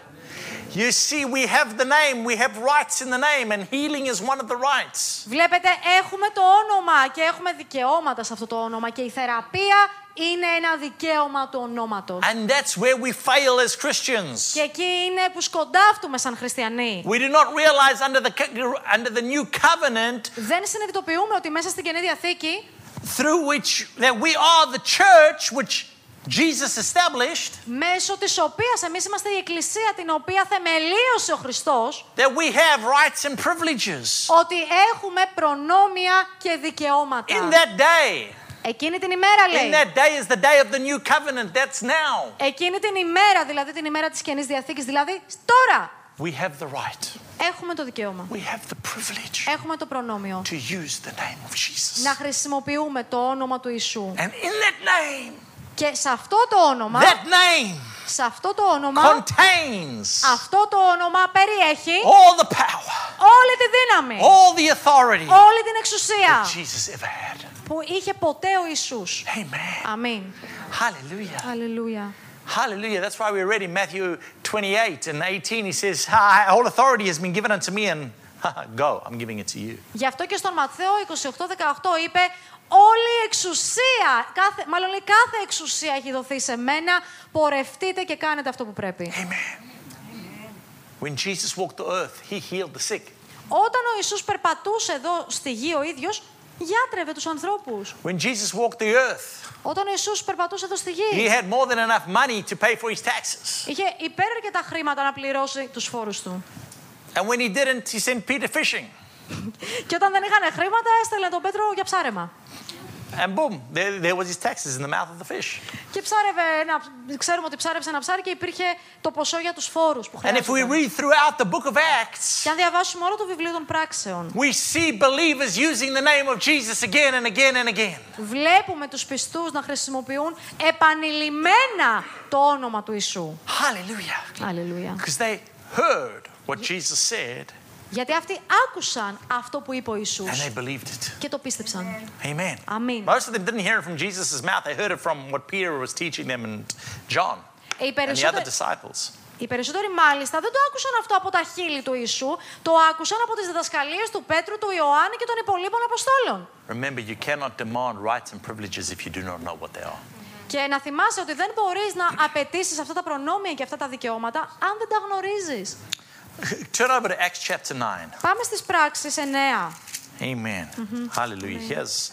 S1: You see, we have the name, we have rights in the name, and healing is one of the rights.
S2: Βλέπετε, έχουμε το όνομα και έχουμε δικαιώματα σε αυτό το όνομα και η θεραπεία είναι ένα δικαίωμα του ονόματος.
S1: And that's where we fail as Christians.
S2: Και εκεί είναι που σκοντάφτουμε σαν χριστιανοί.
S1: We do not realize under the, co- under the new covenant
S2: Δεν συνειδητοποιούμε ότι μέσα στην Καινή Διαθήκη,
S1: through which that we are the church which Jesus established,
S2: μέσω της οποίας εμείς είμαστε η Εκκλησία την οποία θεμελίωσε ο Χριστός,
S1: that we have rights and privileges.
S2: ότι έχουμε προνόμια και δικαιώματα.
S1: In that day,
S2: Εκείνη την ημέρα
S1: in
S2: λέει.
S1: that day is the day of the new covenant. That's now.
S2: Εκείνη την ημέρα, δηλαδή την ημέρα της Καινής Διαθήκης, δηλαδή τώρα
S1: We have the right.
S2: έχουμε το δικαίωμα.
S1: We have the privilege
S2: Έχουμε το προνόμιο
S1: to use the name of Jesus.
S2: να χρησιμοποιούμε το όνομα του Ιησού.
S1: And in that name,
S2: Και σε αυτό το όνομα,
S1: that name
S2: σε αυτό το όνομα,
S1: contains
S2: αυτό το όνομα περιέχει
S1: all the power,
S2: όλη τη δύναμη,
S1: all the authority
S2: όλη την εξουσία
S1: that Jesus ever had.
S2: που είχε ποτέ ο Ιησούς.
S1: Amen.
S2: Αμήν.
S1: Hallelujah.
S2: Αλληλούια.
S1: Hallelujah. That's why we read in Matthew 28 and 18, he says, "Ah, All authority has been given unto me, and go, I'm giving it to you.
S2: Γι' αυτό και στον Ματθαίο 28-18 είπε όλη η εξουσία, κάθε, μάλλον λέει κάθε εξουσία έχει δοθεί σε μένα, πορευτείτε και κάνετε αυτό που πρέπει.
S1: Amen. When Jesus walked the earth, he healed the sick.
S2: Όταν ο Ιησούς περπατούσε εδώ στη γη ο ίδιος, Γιάτρευε τους ανθρώπους.
S1: When Jesus walked the earth,
S2: Όταν ο Ιησούς περπατούσε εδώ στη
S1: he
S2: γη,
S1: had more than enough money to pay for his taxes.
S2: είχε υπέραρκετα χρήματα να πληρώσει τους φόρους του.
S1: And when he didn't, he sent Peter fishing.
S2: Και όταν δεν είχαν χρήματα, έστελνε τον Πέτρο για ψάρεμα.
S1: And boom, there, there was his taxes in the mouth of the fish.
S2: Και ψάρευε ένα, ξέρουμε ότι ψάρεψε ένα ψάρι και υπήρχε το ποσό για τους φόρους που
S1: And if we
S2: χρειάζονταν.
S1: read throughout the book of Acts,
S2: Και αν διαβάσουμε όλο το βιβλίο των πράξεων,
S1: we see believers using the name of Jesus again and again and again.
S2: βλέπουμε τους πιστούς να χρησιμοποιούν επανειλημμένα το όνομα του Ιησού.
S1: Hallelujah.
S2: Αλληλούια.
S1: Because they heard what Jesus said
S2: Γιατί αυτοί άκουσαν αυτό που είπε ο
S1: and
S2: Ιησούς
S1: they believed it.
S2: και το πίστεψαν.
S1: Amen.
S2: Amen.
S1: Most of them didn't hear it from Jesus' mouth. They heard it from what Peter was teaching them and John
S2: Οι
S1: and the other
S2: περισσότεροι,
S1: disciples.
S2: οι περισσότεροι μάλιστα δεν το άκουσαν αυτό από τα χείλη του Ιησού, το άκουσαν από τις διδασκαλίες του Πέτρου, του Ιωάννη και των υπολείπων Αποστόλων.
S1: Remember, you cannot demand rights and privileges if you do not know what they are.
S2: Και να θυμάσαι ότι δεν μπορείς να απαιτήσεις αυτά τα προνόμια και αυτά τα δικαιώματα αν δεν τα γνωρίζεις.
S1: Turn over to Acts chapter 9.
S2: Πάμε στις πράξεις 9.
S1: Amen. Hallelujah. Here's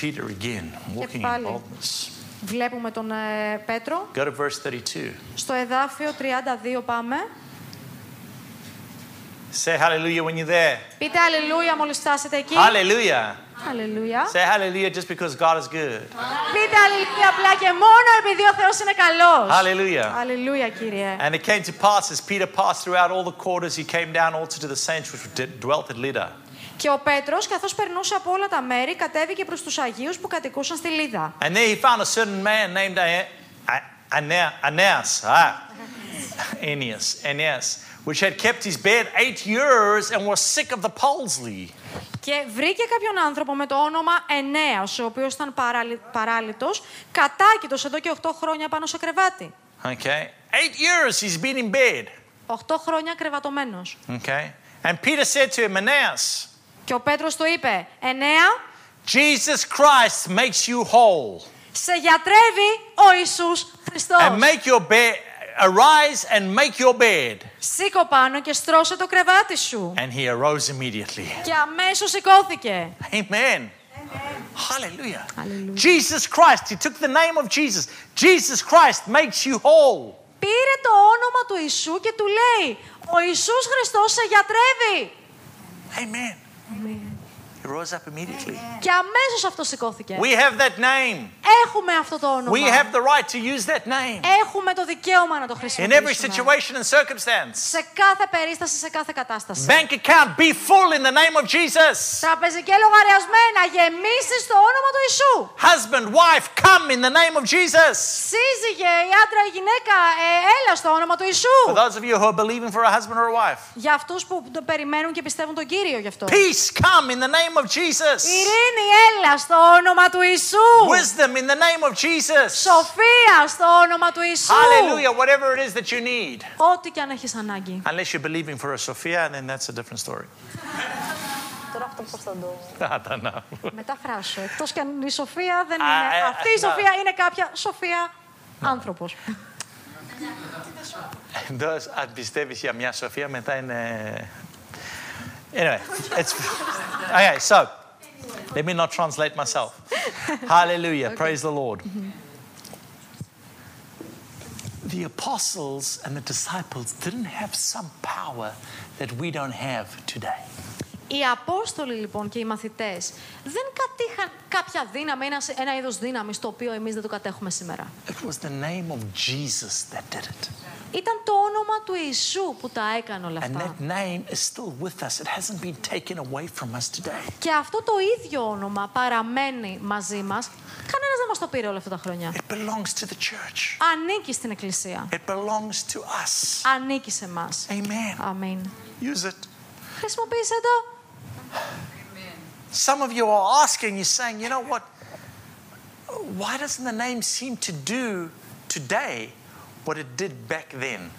S1: Peter again, walking in
S2: πάλι.
S1: boldness.
S2: Βλέπουμε τον ε, Πέτρο.
S1: Go to verse 32.
S2: Στο εδάφιο 32 πάμε.
S1: Say hallelujah when you're there.
S2: Πείτε αλληλούια μόλις φτάσετε εκεί.
S1: Hallelujah.
S2: Αλληλούια.
S1: Say hallelujah just because God is good.
S2: Πείτε αλληλούια απλά και μόνο επειδή ο Θεός είναι καλός.
S1: Hallelujah.
S2: Αλληλούια Κύριε.
S1: And it came to pass as Peter passed throughout all the quarters, he came down also to the saints which d- dwelt at Lydda.
S2: Και ο Πέτρος, καθώς περνούσε από όλα τα μέρη, κατέβηκε προς τους Αγίους που κατοικούσαν στη Λίδα.
S1: And there he found a certain man named A- A- Ana- Aeneas, ah, Aeneas, Aeneas, which had kept his bed eight years and was sick of the palsy.
S2: Και βρήκε κάποιον άνθρωπο με το όνομα Ενέας, ο οποίος ήταν παράλυ... παράλυτος, κατάκητος εδώ και 8 χρόνια πάνω σε κρεβάτι.
S1: Okay, eight years he's been in bed.
S2: 8 χρόνια κρεβατωμένος.
S1: Okay, and Peter said to him, Aeneas,
S2: Και ο Πέτρος του είπε, Ενέα,
S1: Jesus Christ makes you whole.
S2: σε γιατρεύει ο Ιησούς Χριστός.
S1: And make your bed, arise and make your bed.
S2: Σήκω πάνω και στρώσε το κρεβάτι σου.
S1: And he arose immediately.
S2: Και αμέσως σηκώθηκε.
S1: Amen. Hallelujah.
S2: Hallelujah.
S1: Jesus Christ, he took the name of Jesus. Jesus Christ makes you whole.
S2: Πήρε το όνομα του Ιησού και του λέει, ο Ιησούς Χριστός σε γιατρεύει.
S1: Amen. He rose up immediately.
S2: Και αμέσως αυτό σηκώθηκε.
S1: We have that name.
S2: Έχουμε αυτό το όνομα.
S1: We have the right to use that name
S2: Έχουμε το δικαίωμα να το
S1: in every
S2: χρησιμοποιήσουμε.
S1: situation and circumstance.
S2: Σε κάθε περίσταση, σε κάθε κατάσταση.
S1: Bank account, be full in the name of Jesus.
S2: Τραπεζικέ λογαριασμένα, γεμίσεις στο όνομα του Ιησού.
S1: Husband, wife, come in the name of Jesus.
S2: Σύζυγε, η άντρα, η γυναίκα, ε, έλα στο όνομα του Ιησού.
S1: For those of you who are believing for a husband or a wife,
S2: Για αυτούς που το περιμένουν και πιστεύουν τον Κύριο γι' αυτό.
S1: peace, come in the name of Jesus.
S2: Ειρήνη, έλα στο όνομα του Ιησού.
S1: Wisdom in the name of Jesus.
S2: Σοφία στο όνομα του Ιησού.
S1: Hallelujah, whatever it is that you need.
S2: Ό,τι και αν έχεις ανάγκη.
S1: Unless you're believing for a Sophia, then that's a different story.
S2: Τώρα αυτό πώς θα το
S1: I don't know.
S2: μεταφράσω. Εκτός και αν η Σοφία δεν
S1: Α,
S2: είναι...
S1: ε,
S2: Αυτή η
S1: να.
S2: Σοφία είναι κάποια Σοφία άνθρωπος.
S1: Those, αν πιστεύεις για μια Σοφία, μετά είναι... Anyway, it's... Okay, so, let me not translate myself. Hallelujah, praise the Lord. The apostles and the disciples didn't have some power that we don't have today.
S2: Οι Απόστολοι λοιπόν και οι μαθητές δεν κατήχαν κάποια δύναμη, ένα, ένα είδος δύναμης το οποίο εμείς δεν το κατέχουμε σήμερα.
S1: It was the name of Jesus that did it.
S2: Ήταν το όνομα του Ιησού που τα έκανε όλα
S1: And
S2: αυτά.
S1: that name is still with us. It hasn't been taken away from us today.
S2: Και αυτό το ίδιο όνομα παραμένει μαζί μας. Κανένας δεν μας το πήρε όλα αυτά τα χρόνια.
S1: It belongs to the church.
S2: Ανήκει στην Εκκλησία.
S1: It belongs to us.
S2: Ανήκει σε εμάς.
S1: Amen.
S2: Αμήν.
S1: Use it.
S2: Χρησιμοποίησε το.
S1: Some of you are asking, you're saying, you know what? Why doesn't the name seem to do today what it did back then?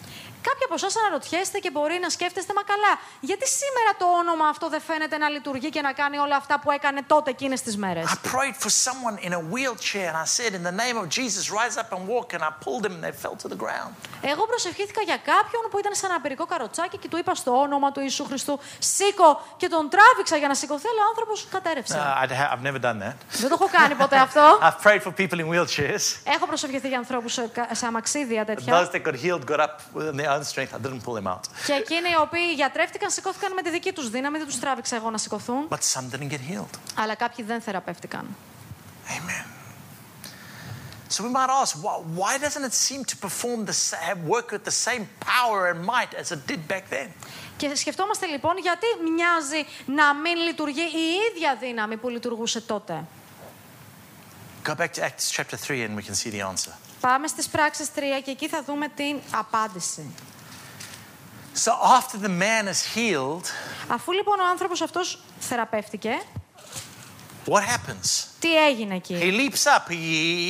S2: Κάποιοι από εσάς αναρωτιέστε και μπορεί να σκέφτεστε, μα καλά, γιατί σήμερα το όνομα αυτό δεν φαίνεται να λειτουργεί και να κάνει όλα αυτά που έκανε τότε εκείνες τις μέρες;
S1: I prayed for someone in a wheelchair and I said, In the name of Jesus, rise up and walk. And I pulled him and they fell to the ground.
S2: Εγώ προσευχήθηκα για κάποιον που ήταν σε ένα περικό καροτσάκι και του είπα στο όνομα του Ιησού Χριστού, σήκω και τον τράβηξα για να σηκωθεί, αλλά ο άνθρωπος κατέρευσε.
S1: Uh, I'd ha- I've never done that.
S2: Δεν το έχω κάνει ποτέ <laughs> αυτό.
S1: I've prayed for people in wheelchairs.
S2: Έχω προσευχηθεί για ανθρώπους σε, κα- σε αμαξίδια τέτοια.
S1: Those that got healed got up within their own strength. I didn't pull them out.
S2: Και εκείνοι οι οποίοι γιατρεύτηκαν, σηκώθηκαν με τη δική τους δύναμη, δεν τους τράβηξα εγώ να σηκωθούν.
S1: But some didn't get healed.
S2: Αλλά κάποιοι δεν θεραπεύτηκαν.
S1: Amen. So we might ask, why, why doesn't it seem to perform the same, work with the same power and might as it did back then?
S2: Και σκεφτόμαστε λοιπόν γιατί μοιάζει να μην λειτουργεί η ίδια δύναμη που λειτουργούσε τότε;
S1: Go back to Acts chapter 3 and we can see the answer.
S2: Πάμε στις πράξεις 3 και εκεί θα δούμε την απάντηση.
S1: So after the man is healed,
S2: Αφού λοιπόν ο άνθρωπος αυτός θεραπεύτηκε,
S1: what happens?
S2: τι έγινε εκεί;
S1: He leaps up, he,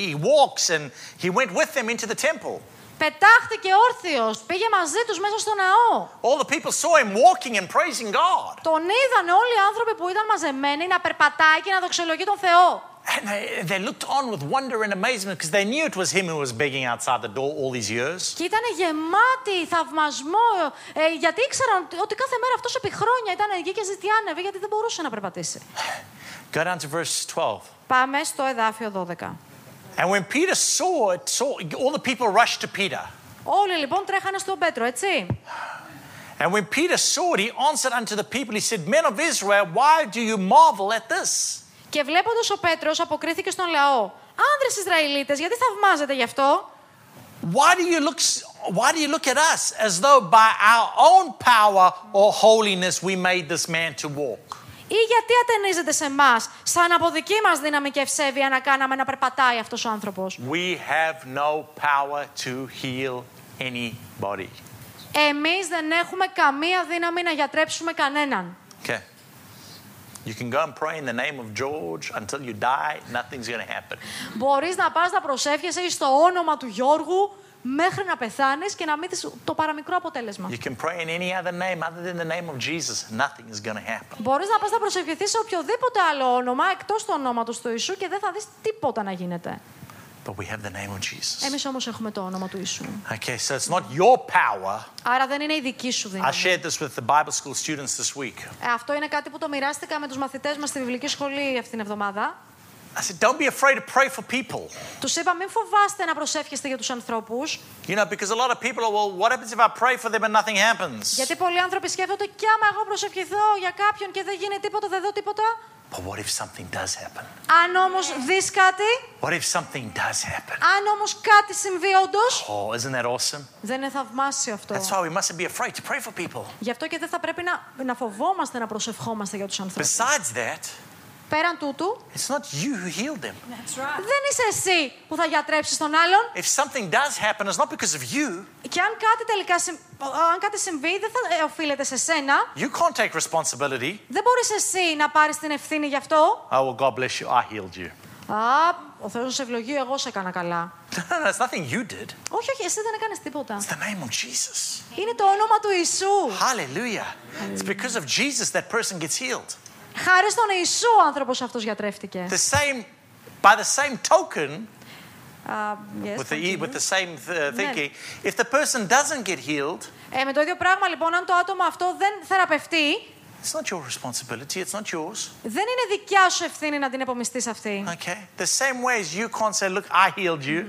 S1: he walks, and he went with them into the temple.
S2: Πετάχτηκε όρθιος, πήγε μαζί τους μέσα στο ναό.
S1: All the people saw him walking and praising God.
S2: Τον είδαν όλοι οι άνθρωποι που ήταν μαζεμένοι να περπατάει και να δοξολογεί τον Θεό.
S1: And they, they looked on with wonder and amazement because they knew it was him who was begging outside the door all these years.
S2: Και ήταν γεμάτοι θαυμασμό, ε, γιατί ήξεραν ότι- ότι κάθε μέρα αυτός επί χρόνια ήταν εκεί και ζητιάνευε γιατί δεν μπορούσε να περπατήσει. <sighs>
S1: Go down to verse 12.
S2: Πάμε στο εδάφιο 12.
S1: And when Peter saw it, saw, all the people rushed to Peter.
S2: Όλοι λοιπόν τρέχανε στον Πέτρο, έτσι.
S1: And when Peter saw it, he answered unto the people, he said, Men of Israel, why do you marvel at this?
S2: Και βλέποντας ο Πέτρος αποκρίθηκε στον λαό. Άνδρες Ισραηλίτες, γιατί θαυμάζετε γι' αυτό;
S1: Why do you look why do you look at us as though by our own power or holiness we made this man to walk?
S2: Ή γιατί ατενίζετε σε εμάς, σαν από δική μας δύναμη και ευσέβεια να κάναμε να περπατάει αυτός ο άνθρωπος;
S1: We have no power to heal anybody.
S2: Εμείς δεν έχουμε καμία δύναμη να γιατρέψουμε κανέναν.
S1: Okay. You can go and pray in the name of George until you die, nothing's going to happen.
S2: Μπορείς να πας να προσεύχεσαι στο όνομα του Γιώργου μέχρι να πεθάνεις και να μην δεις το παραμικρό αποτέλεσμα.
S1: You can pray in any other name other than the name of Jesus, nothing is going to happen.
S2: Μπορείς να πας να προσευχηθείς σε οποιοδήποτε άλλο όνομα εκτός του ονόματος του Ιησού και δεν θα δεις τίποτα να γίνεται.
S1: But we have the name of Jesus.
S2: Εμείς όμως έχουμε το όνομα του Ιησού.
S1: Okay, so it's not your power.
S2: Άρα δεν είναι η δική σου
S1: I
S2: δύναμη.
S1: shared this with the Bible school students this week.
S2: Ε, αυτό είναι κάτι που το μοιράστηκα με τους μαθητές μας στη βιβλική σχολή αυτήν την εβδομάδα.
S1: I said, don't be afraid to pray for people.
S2: Τους είπα μην φοβάστε να προσεύχεστε για τους ανθρώπους,
S1: You know, because a lot of people are, well, what happens if I pray for them and nothing happens?
S2: γιατί πολλοί άνθρωποι σκέφτονται κι άμα εγώ προσευχηθώ για κάποιον και δεν γίνει τίποτα, δεν δω τίποτα;
S1: But what if something does happen?
S2: Αν όμως δεις κάτι,
S1: What if something does happen?
S2: αν όμως κάτι συμβεί όντως,
S1: Oh, isn't that awesome?
S2: δεν είναι θαυμάσιο αυτό.
S1: That's why we mustn't be afraid to pray for people.
S2: Γι' αυτό και δεν θα πρέπει να, να φοβόμαστε να προσευχόμαστε για τους ανθρώπους.
S1: Besides that,
S2: Πέραν τούτου,
S1: it's not you who healed them.
S2: δεν είσαι εσύ που θα γιατρέψεις τον άλλον.
S1: If something does happen, it's not because of you.
S2: Και αν κάτι τελικά συμ- αν κάτι συμβεί, δεν θα ε, οφείλεται σε σένα.
S1: You can't take responsibility.
S2: Δεν μπορείς εσύ να πάρεις την ευθύνη γι' αυτό.
S1: Oh, well, God bless you. I healed you.
S2: Α, ο Θεός σε ευλογεί, εγώ σε έκανα καλά. <laughs>
S1: No, no, it's nothing you did.
S2: Όχι, όχι, εσύ δεν έκανες τίποτα.
S1: It's the name of Jesus.
S2: Είναι το όνομα του Ιησού.
S1: Hallelujah. It's because of Jesus that person gets healed.
S2: Χάρη στον Ιησού ο άνθρωπος αυτός γιατρεύτηκε.
S1: The same, by the same token,
S2: Α, yes,
S1: with the, e,
S2: continue.
S1: with the same uh, thinking, if the person doesn't get healed,
S2: Ε, με το ίδιο πράγμα λοιπόν, αν το άτομο αυτό δεν θεραπευτεί,
S1: it's not your responsibility, it's not yours.
S2: δεν είναι δικιά σου ευθύνη να την επομιστείς αυτή.
S1: Okay? The same way as you can't say, Look, I healed you.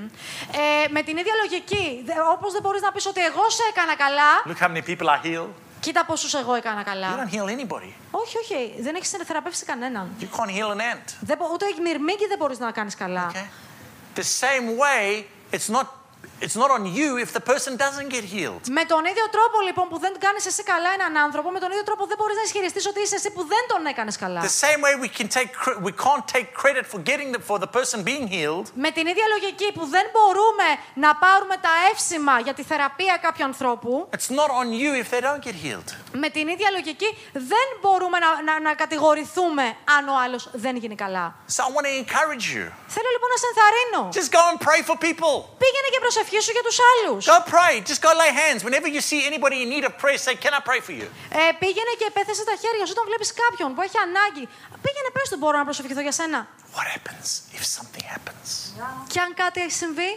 S2: Ε, με την ίδια λογική, δε- όπως δεν μπορείς να πεις ότι εγώ σε έκανα καλά,
S1: Look how many people I heal.
S2: Κοίτα πόσους εγώ έκανα
S1: You
S2: καλά.
S1: don't heal anybody.
S2: Όχι, όχι, δεν έχεις θεραπεύσει κανέναν.
S1: You can't heal an ant.
S2: Δεν, μπο- ούτε μυρμήγκι δεν μπορείς να κάνεις καλά.
S1: Okay? The same way, it's not, it's not on you if the person doesn't get healed.
S2: Με τον ίδιο τρόπο λοιπόν που δεν κάνεις εσύ καλά έναν άνθρωπο, με τον ίδιο τρόπο δεν μπορείς να ισχυριστείς ότι είσαι εσύ που δεν τον έκανες καλά.
S1: The same way we, can take, cre- we can't take credit for getting the, for the person being healed.
S2: Με την ίδια λογική που δεν μπορούμε να πάρουμε τα εύσημα για τη θεραπεία κάποιου ανθρώπου,
S1: It's not on you if they don't get healed.
S2: με την ίδια λογική δεν μπορούμε να, να, να κατηγορηθούμε αν ο άλλος δεν γίνει καλά.
S1: So I want to encourage you.
S2: Θέλω λοιπόν να σε ενθαρρύνω.
S1: Just go and pray for people.
S2: Πήγαινε και προσευχήσου προσευχήσου για τους άλλους.
S1: Go pray. Just go lay hands. Whenever you see anybody in need of prayer, say, Can I pray for you?
S2: Ε, πήγαινε και επέθεσε τα χέρια σου όταν βλέπεις κάποιον που έχει ανάγκη. Πήγαινε πες του μπορώ να προσευχηθώ για σένα.
S1: What happens if something happens?
S2: Και αν κάτι έχει συμβεί,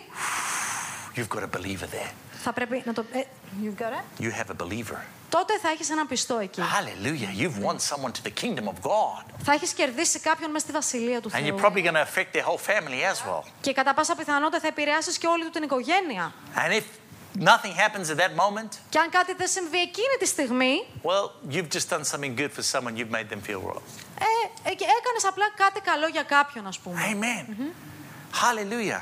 S1: You've got a believer there.
S2: Θα πρέπει να το... Ε, you've got it.
S1: You have a believer.
S2: Τότε θα έχεις έναν πιστό εκεί.
S1: Hallelujah. You've won someone to the kingdom of God.
S2: Θα έχεις κερδίσει κάποιον μέσα στη βασιλεία του
S1: And
S2: Θεού.
S1: you're probably going to affect their whole family as well.
S2: Και κατά πάσα πιθανότητα θα επηρεάσεις και όλη του την οικογένεια.
S1: And if nothing happens at that moment,
S2: Και αν κάτι δεν συμβεί εκείνη τη στιγμή,
S1: well, you've just done something good for someone. You've made them feel well.
S2: ε, ε, και έκανες απλά κάτι καλό για κάποιον, ας πούμε.
S1: Amen. Hallelujah.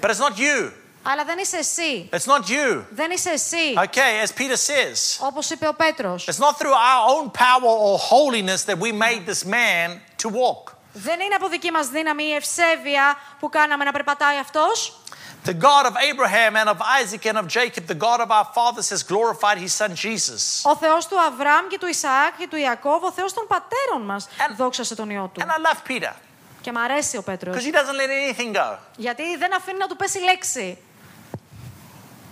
S1: But it's not you.
S2: Αλλά δεν είσαι εσύ.
S1: It's not you.
S2: Δεν είσαι εσύ.
S1: Okay, as Peter says,
S2: Όπως είπε ο Πέτρος.
S1: it's not through our own power or holiness that we made this man to walk.
S2: Δεν είναι από δική μας δύναμη η ευσέβεια που κάναμε να περπατάει αυτός.
S1: The God of Abraham and of Isaac and of Jacob, the God of our fathers, has glorified his son Jesus.
S2: Ο Θεός του Αβραάμ και του Ισαάκ και του Ιακώβ, ο Θεός των πατέρων μας,
S1: And-
S2: δόξασε τον Υιό του.
S1: And I love Peter
S2: Και μ' αρέσει ο
S1: because
S2: Πέτρος.
S1: he doesn't let anything go.
S2: Γιατί δεν αφήνει να του πέσει λέξη.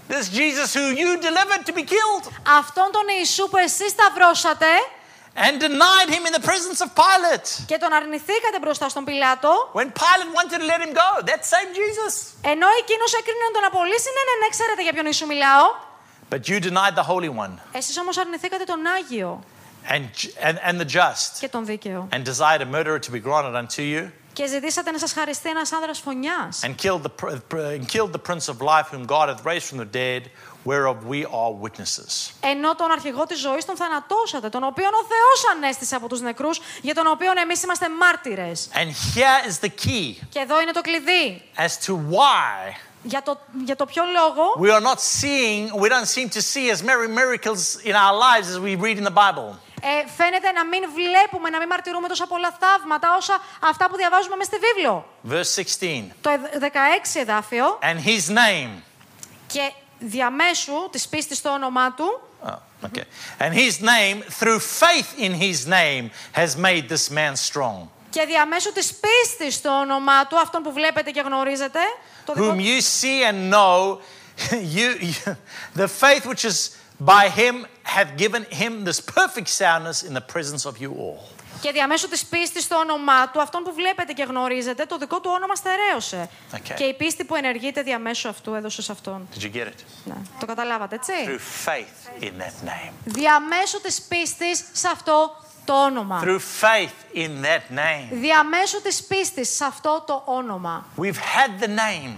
S1: This Jesus who you delivered to be killed
S2: Αυτόν τον Ιησού που εσείς σταυρώσατε
S1: and denied him in the presence of Pilate.
S2: και τον αρνηθήκατε μπροστά στον Πιλάτο,
S1: When Pilate wanted to let him go, that same Jesus.
S2: ενώ εκείνος έκρινε να τον απολύσει, ναι, ναι, ναι, ξέρετε για ποιον Ιησού μιλάω.
S1: But you denied the Holy One
S2: Εσείς όμως αρνηθήκατε τον Άγιο
S1: and, and, and the just
S2: και τον Δίκαιο.
S1: and desired a murderer to be granted unto you
S2: Και ζητήσατε να σας χαριστεί ένας άνδρας φωνιάς.
S1: and killed the, pr- pr- and killed the Prince of Life whom God hath raised from the dead, whereof we are witnesses.
S2: Ενώ τον αρχηγό της ζωής τον θανατώσατε, τον οποίον ο Θεός ανέστησε από τους νεκρούς, για τον οποίον εμείς είμαστε μάρτυρες.
S1: And here is the key
S2: Και εδώ είναι το κλειδί.
S1: as to why
S2: Για το, για το ποιο λόγο
S1: we are not seeing, we don't seem to see as many miracles in our lives as we read in the Bible.
S2: Ε, φαίνεται να μην βλέπουμε, να μην μαρτυρούμε τόσα πολλά θαύματα όσα αυτά που διαβάζουμε μέσα στη βίβλο.
S1: Verse 16.
S2: Το εδ- 16 εδάφιο
S1: And his name.
S2: και διαμέσου της πίστης στο όνομά του
S1: Oh, okay. And his name, through faith in his name, has made this man strong.
S2: και διαμέσου της πίστης στο όνομά του, αυτόν που βλέπετε και γνωρίζετε, το δικό
S1: Whom you see and know, <laughs> you, you- the faith which is by him hath given him this perfect soundness in the presence of you all.
S2: και διαμέσου της πίστης στο όνομά του, αυτόν που βλέπετε και γνωρίζετε, το δικό του όνομα στερέωσε.
S1: Okay.
S2: Και η πίστη που ενεργείται διαμέσου αυτού έδωσε σε αυτόν.
S1: Did you get it?
S2: Ναι, το καταλάβατε, έτσι;
S1: Through faith in that name.
S2: Διαμέσου της πίστης σε αυτό το όνομα.
S1: Through faith in that name.
S2: Διαμέσου της πίστης σε αυτό το όνομα.
S1: We've had the name.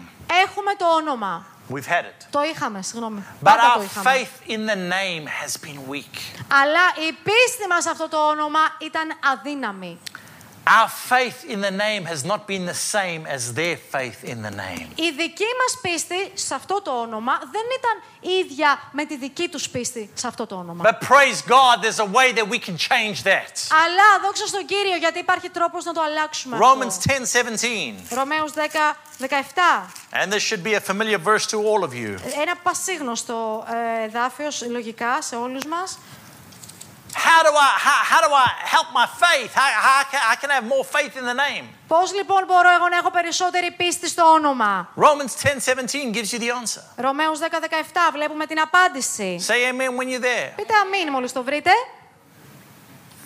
S2: Έχουμε το όνομα.
S1: We've had it.
S2: Το είχαμε, συγγνώμη.
S1: But
S2: Πάντα
S1: our
S2: το είχαμε.
S1: faith in the name has been weak.
S2: Αλλά η πίστη μας σε αυτό το όνομα ήταν αδύναμη.
S1: Our faith in the name has not been the same as their faith in the name.
S2: Η δική μας πίστη σε αυτό το όνομα δεν ήταν ίδια με τη δική τους πίστη σε αυτό το όνομα.
S1: But praise God, there's a way that we can change that.
S2: Αλλά δόξα στον Κύριο γιατί υπάρχει τρόπος να το αλλάξουμε
S1: Romans
S2: αυτό.
S1: 10 17.
S2: Ρωμαίους 10, 17.
S1: And this should be a familiar verse to all of you.
S2: Ένα πασίγνωστο ε, εδάφιος λογικά σε όλους μας.
S1: How do I, how, how do I help my faith? How, how, can, how can I have more faith in the name?
S2: Πώς λοιπόν μπορώ εγώ να έχω περισσότερη πίστη στο όνομα.
S1: Romans 10 17 gives you the answer.
S2: Ρωμαίους 10, 17 βλέπουμε την απάντηση.
S1: Say amen when you're there.
S2: Πείτε αμήν μόλις το βρείτε.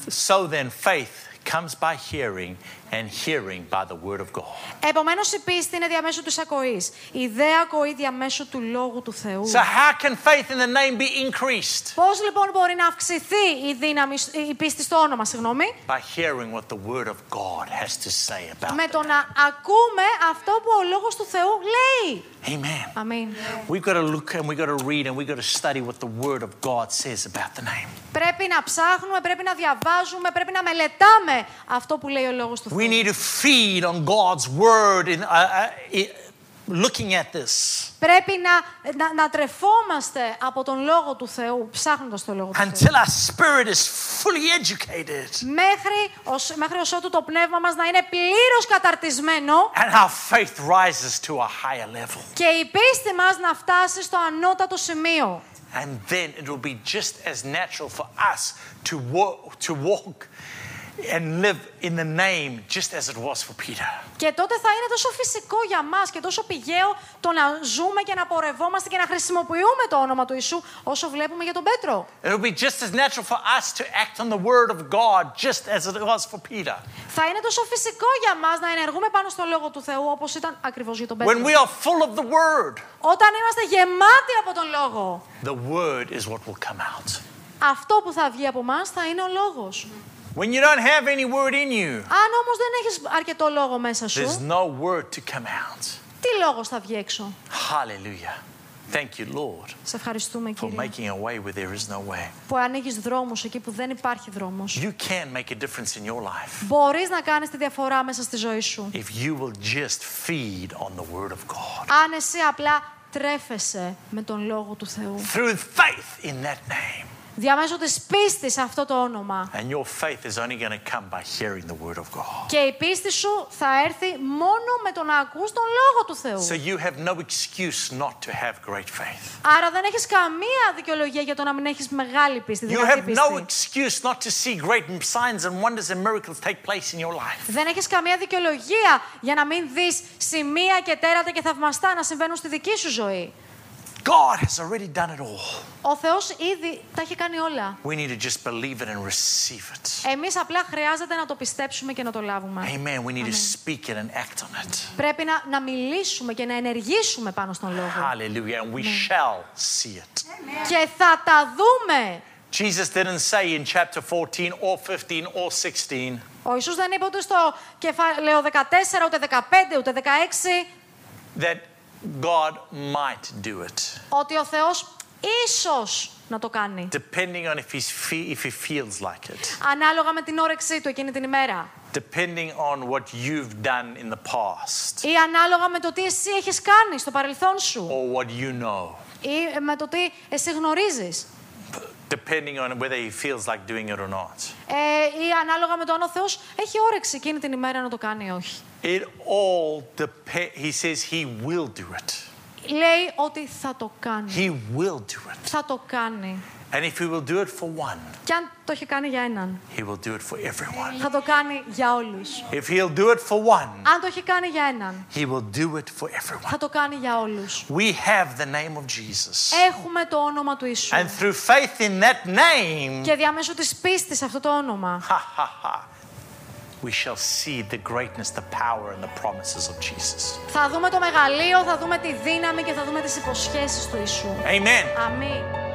S1: So then, faith comes by hearing, and hearing by the word of God.
S2: Επομένως, η πίστη είναι διαμέσου της ακοής. Η ιδέα ακοή διαμέσου του λόγου του Θεού.
S1: So, how can faith in the name be increased?
S2: Πώς λοιπόν μπορεί να αυξηθεί η, δύναμη, η πίστη στο όνομα, συγγνώμη,
S1: By hearing what the word of God has to say about
S2: με
S1: it.
S2: το να ακούμε αυτό που ο λόγος του Θεού λέει.
S1: Amen.
S2: Αμήν.
S1: We've got to look and we've got to read and we've got to study what the word of God says about the name.
S2: Πρέπει να ψάχνουμε, πρέπει να διαβάζουμε, πρέπει να μελετάμε αυτό που λέει ο λόγος του
S1: We
S2: Θεού.
S1: need to feed on God's word in, uh, uh, i- looking at this.
S2: Πρέπει να, να, να τρεφόμαστε από τον λόγο του Θεού, ψάχνοντας τον λόγο του Θεού.
S1: until our spirit is fully educated
S2: Μέχρι, ως, μέχρι ως ότου το πνεύμα μας να είναι πλήρως καταρτισμένο
S1: and our faith rises to a higher level.
S2: και η πίστη μας να φτάσει στο ανώτατο σημείο.
S1: And then it will be just as natural for us to walk, to walk and live in the name just as it was for Peter.
S2: Και τότε θα είναι τόσο φυσικό για μας και τόσο πηγαίο το να ζούμε και να πορευόμαστε και να χρησιμοποιούμε το όνομα του Ιησού όσο βλέπουμε για τον Πέτρο.
S1: It will be just as natural for us to act on the word of God just as it was for Peter.
S2: Θα είναι τόσο φυσικό για μας να ενεργούμε πάνω στο λόγο του Θεού όπως ήταν ακριβώς για τον Πέτρο.
S1: When we are full of the word,
S2: Όταν είμαστε γεμάτοι από τον λόγο,
S1: the word is what will come out.
S2: αυτό που θα βγει από εμά θα είναι ο λόγος.
S1: When you don't have any word in you,
S2: Αν όμω δεν έχει αρκετό λόγο μέσα
S1: there's
S2: σου,
S1: no word to come out.
S2: τι λόγο θα βγει έξω.
S1: Hallelujah. Thank you, Lord,
S2: Σε ευχαριστούμε,
S1: for
S2: Κύριε,
S1: making a way where there is no way.
S2: που ανοίγει δρόμου εκεί που δεν υπάρχει δρόμο.
S1: You can make a difference in your life
S2: Μπορεί να κάνει τη διαφορά μέσα στη ζωή σου.
S1: if you will just feed on the word of God
S2: Αν εσύ απλά τρέφεσαι με τον λόγο του Θεού.
S1: through faith in that name.
S2: Διαμέσου της πίστης σε αυτό το όνομα.
S1: And your faith is only going to come by hearing the word of God.
S2: Και η πίστη σου θα έρθει μόνο με το να ακούς τον λόγο του Θεού.
S1: So you have no excuse not to have great faith.
S2: Άρα δεν έχεις καμία δικαιολογία για το να μην έχεις μεγάλη πίστη,
S1: You
S2: δυνατή
S1: have no
S2: πίστη.
S1: excuse not to see great signs and wonders and miracles take place in your life.
S2: Δεν έχεις καμία δικαιολογία για να μην δεις σημεία και τέρατα και θαυμαστά να συμβαίνουν στη δική σου ζωή.
S1: God has already done it all.
S2: Ο Θεός ήδη τα έχει κάνει όλα.
S1: We need to just believe it and receive it.
S2: Εμείς απλά χρειάζεται να το πιστέψουμε και να το λάβουμε.
S1: Amen. We need to speak it and act on it.
S2: Πρέπει να, να μιλήσουμε και να ενεργήσουμε πάνω στον λόγο.
S1: Hallelujah. And we shall see it.
S2: Και θα τα δούμε.
S1: Jesus didn't say in chapter 14 or 15 or 16,
S2: Ο Ιησούς δεν είπε ούτε στο κεφάλαιο 14, ούτε 15, ούτε 16
S1: that God might do it,
S2: ότι ο Θεός ίσως να το κάνει.
S1: depending on if, he's fe- if he feels like it,
S2: Ανάλογα με την όρεξή του εκείνη την ημέρα.
S1: depending on what you've done in the past
S2: Ή ανάλογα με το τι εσύ έχεις κάνει στο παρελθόν σου.
S1: or what you know,
S2: Ή με το τι εσύ γνωρίζεις.
S1: Depending on whether he feels like doing it or not.
S2: Ε, ή ανάλογα με το αν ο Θεός έχει όρεξη εκείνη την ημέρα να το κάνει ή όχι.
S1: It all depends. He says he will do it.
S2: Λέει ότι θα το κάνει.
S1: He will do it.
S2: Θα το κάνει.
S1: And if he will do it for one,
S2: Και αν το έχει κάνει για έναν,
S1: he will do it for everyone.
S2: θα το κάνει για όλους.
S1: If he'll do it for one,
S2: Αν το έχει κάνει για έναν,
S1: he will do it for everyone.
S2: θα το κάνει για όλους.
S1: We have the name of Jesus.
S2: Έχουμε το όνομα του Ιησού.
S1: And through faith in that name,
S2: Και διαμέσου της πίστης σε αυτό το όνομα,
S1: ha ha ha, we shall see the greatness, the power, and the promises of Jesus.
S2: θα δούμε το μεγαλείο, θα δούμε τη δύναμη και θα δούμε τις υποσχέσεις του Ιησού.
S1: Amen.
S2: Αμήν.